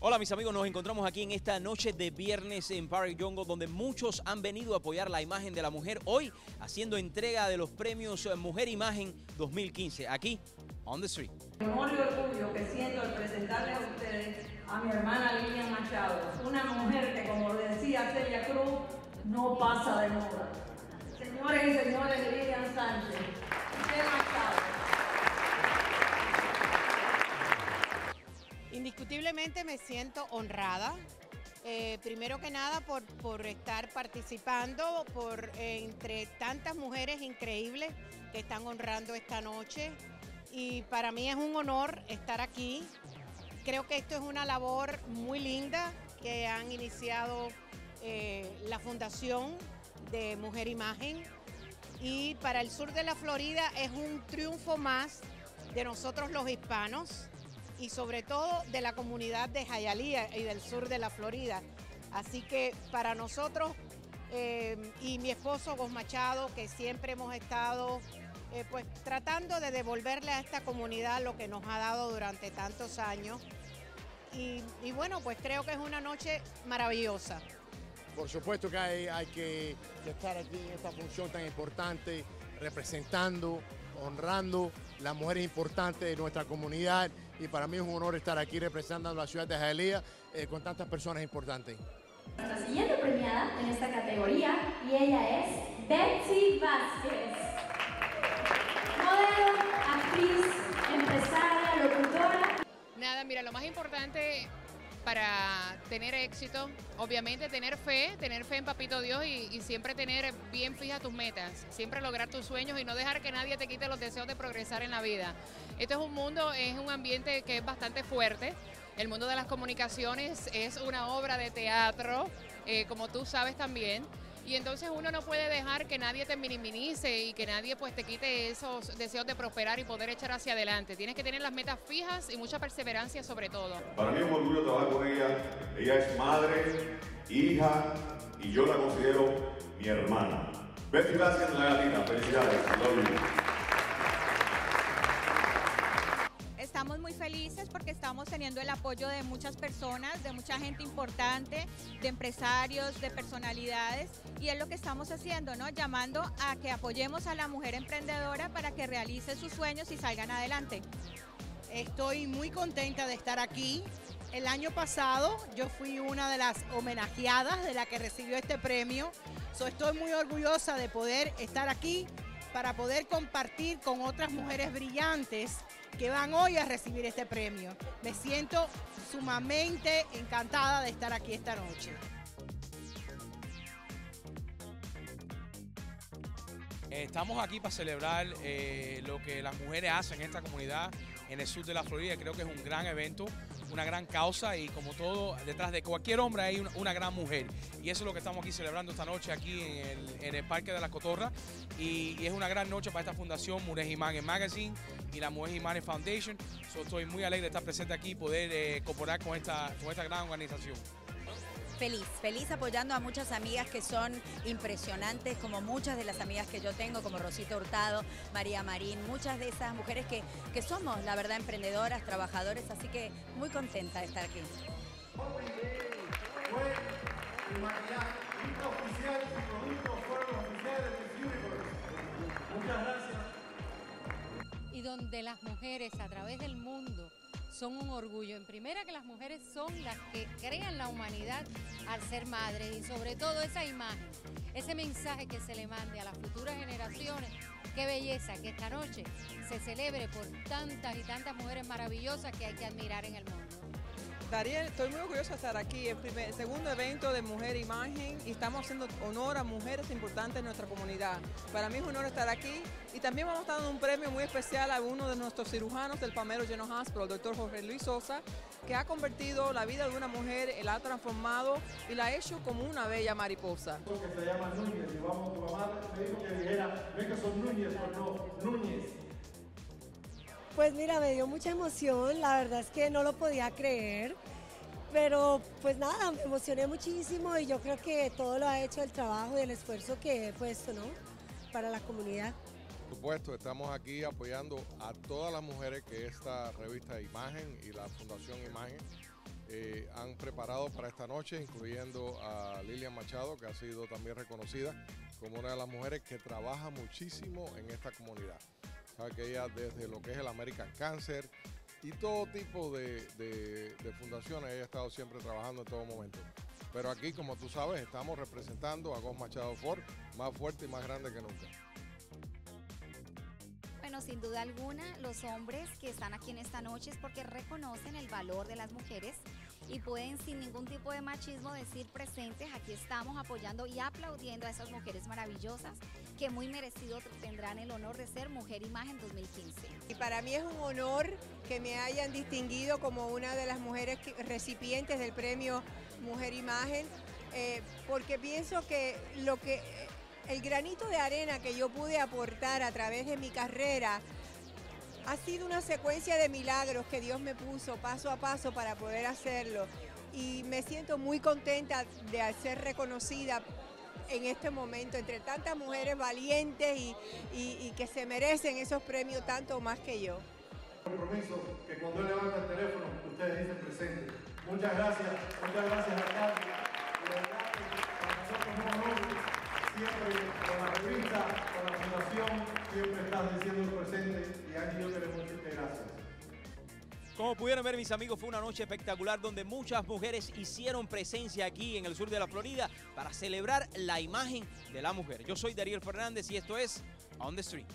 Hola mis amigos, nos encontramos aquí en esta noche de viernes en Park Jungle donde muchos han venido a apoyar la imagen de la mujer hoy haciendo entrega de los premios Mujer Imagen 2015 aquí on the street. Honor y orgullo que siento al presentarles a ustedes a mi hermana Lilian Machado, una mujer que como decía Celia Cruz, no pasa de moda. Señores y señores, Lilian Sánchez. Indiscutiblemente me siento honrada. eh, primero que nada por, por estar participando, por eh, entre tantas mujeres increíbles que están honrando esta noche. Y para mí es un honor estar aquí. Creo que esto es una labor muy linda que han iniciado eh, la Fundación de Mujer Imagen. Y para el sur de la Florida es un triunfo más de nosotros los hispanos y sobre todo de la comunidad de Hialeah y del sur de la Florida. Así que para nosotros eh, y mi esposo Gos Machado, que siempre hemos estado eh, pues tratando de devolverle a esta comunidad lo que nos ha dado durante tantos años. Y bueno, pues creo que es una noche maravillosa. Por supuesto que hay, hay que, que estar aquí en esta función tan importante, representando, honrando las mujeres importantes de nuestra comunidad y para mí es un honor estar aquí representando a la ciudad de Hialeah eh, con tantas personas importantes. Nuestra siguiente premiada en esta categoría y ella es Betsy Vázquez. Modelo, actriz, empresaria, locutora. Nada, mira, lo más importante para tener éxito, obviamente tener fe, tener fe en Papito Dios y, siempre tener bien fijas tus metas, siempre lograr tus sueños y no dejar que nadie te quite los deseos de progresar en la vida. Este es un mundo, es un ambiente que es bastante fuerte. El mundo de las comunicaciones es una obra de teatro, eh, como tú sabes también. Y entonces uno no puede dejar que nadie te minimice y que nadie pues te quite esos deseos de prosperar y poder echar hacia adelante. Tienes que tener las metas fijas y mucha perseverancia sobre todo. Para mí es un orgullo trabajar con ella. Ella es madre, hija y yo la considero mi hermana. Betty gracias la gatita. Felicidades. Estamos muy felices porque estamos teniendo el apoyo de muchas personas, de mucha gente importante, de empresarios, de personalidades y es lo que estamos haciendo, ¿no? Llamando a que apoyemos a la mujer emprendedora para que realice sus sueños y salgan adelante. Estoy muy contenta de estar aquí. El año pasado yo fui una de las homenajeadas de la que recibió este premio. So, estoy muy orgullosa de poder estar aquí para poder compartir con otras mujeres brillantes que van hoy a recibir este premio. Me siento sumamente encantada de estar aquí esta noche. Estamos aquí para celebrar eh, lo que las mujeres hacen en esta comunidad en el sur de la Florida. Creo que es un gran evento, una gran causa y como todo, detrás de cualquier hombre hay una, gran mujer. Y eso es lo que estamos aquí celebrando esta noche aquí en el, en el Parque de la Cotorra. Y, es una gran noche para esta fundación Mujeres Imagen Magazine y la Mujeres Imagen Foundation. So, estoy muy alegre de estar presente aquí y poder eh, cooperar con esta, con esta gran organización. Feliz, feliz apoyando a muchas amigas que son impresionantes, como muchas de las amigas que yo tengo, como Rosita Hurtado, María Marín, muchas de esas mujeres que, que somos, la verdad, emprendedoras, trabajadores, así que muy contenta de estar aquí. Muchas gracias. y donde las mujeres a través del mundo son un orgullo. En primera que las mujeres son las que crean la humanidad al ser madres y sobre todo esa imagen, ese mensaje que se le mande a las futuras generaciones. Qué belleza que esta noche se celebre por tantas y tantas mujeres maravillosas que hay que admirar en el mundo. Dariel, estoy muy orgullosa de estar aquí, el segundo evento de Mujer Imagen y estamos haciendo honor a mujeres importantes en nuestra comunidad. Para mí es un honor estar aquí y también vamos a estar dando un premio muy especial a uno de nuestros cirujanos del Palmero General Hospital, el doctor Jorge Luis Sosa, que ha convertido la vida de una mujer, la ha transformado y la ha hecho como una bella mariposa. Que son Núñez, pero no, Núñez. Pues mira, me dio mucha emoción, la verdad es que no lo podía creer, pero pues nada, me emocioné muchísimo y yo creo que todo lo ha hecho el trabajo y el esfuerzo que he puesto, ¿no? para la comunidad. Por supuesto, estamos aquí apoyando a todas las mujeres que esta revista Imagen y la Fundación Imagen eh, han preparado para esta noche, incluyendo a Lilian Machado, que ha sido también reconocida como una de las mujeres que trabaja muchísimo en esta comunidad. Sabe que ella desde lo que es el American Cancer y todo tipo de, de- de fundaciones, ella ha estado siempre trabajando en todo momento. Pero aquí, como tú sabes, estamos representando a Gos Machado Ford, más fuerte y más grande que nunca. Bueno, sin duda alguna, los hombres que están aquí en esta noche es porque reconocen el valor de las mujeres y pueden sin ningún tipo de machismo decir presentes, aquí estamos apoyando y aplaudiendo a esas mujeres maravillosas que muy merecido tendrán el honor de ser Mujer Imagen 2015. Y para mí es un honor que me hayan distinguido como una de las mujeres recipientes del premio Mujer Imagen, eh, porque pienso que lo que el granito de arena que yo pude aportar a través de mi carrera ha sido una secuencia de milagros que Dios me puso paso a paso para poder hacerlo. Y me siento muy contenta de ser reconocida en este momento entre tantas mujeres valientes y, que se merecen esos premios tanto más que yo. compromiso que cuando levanta el teléfono, ustedes dicen presente. Muchas gracias, muchas gracias a. Siempre con la revista, siempre estás diciendo presente y Angie yo queremos gracias. Como pudieron ver mis amigos, fue una noche espectacular donde muchas mujeres hicieron presencia aquí en el sur de la Florida para celebrar la imagen de la mujer. Yo soy Darío Fernández y esto es On the Street.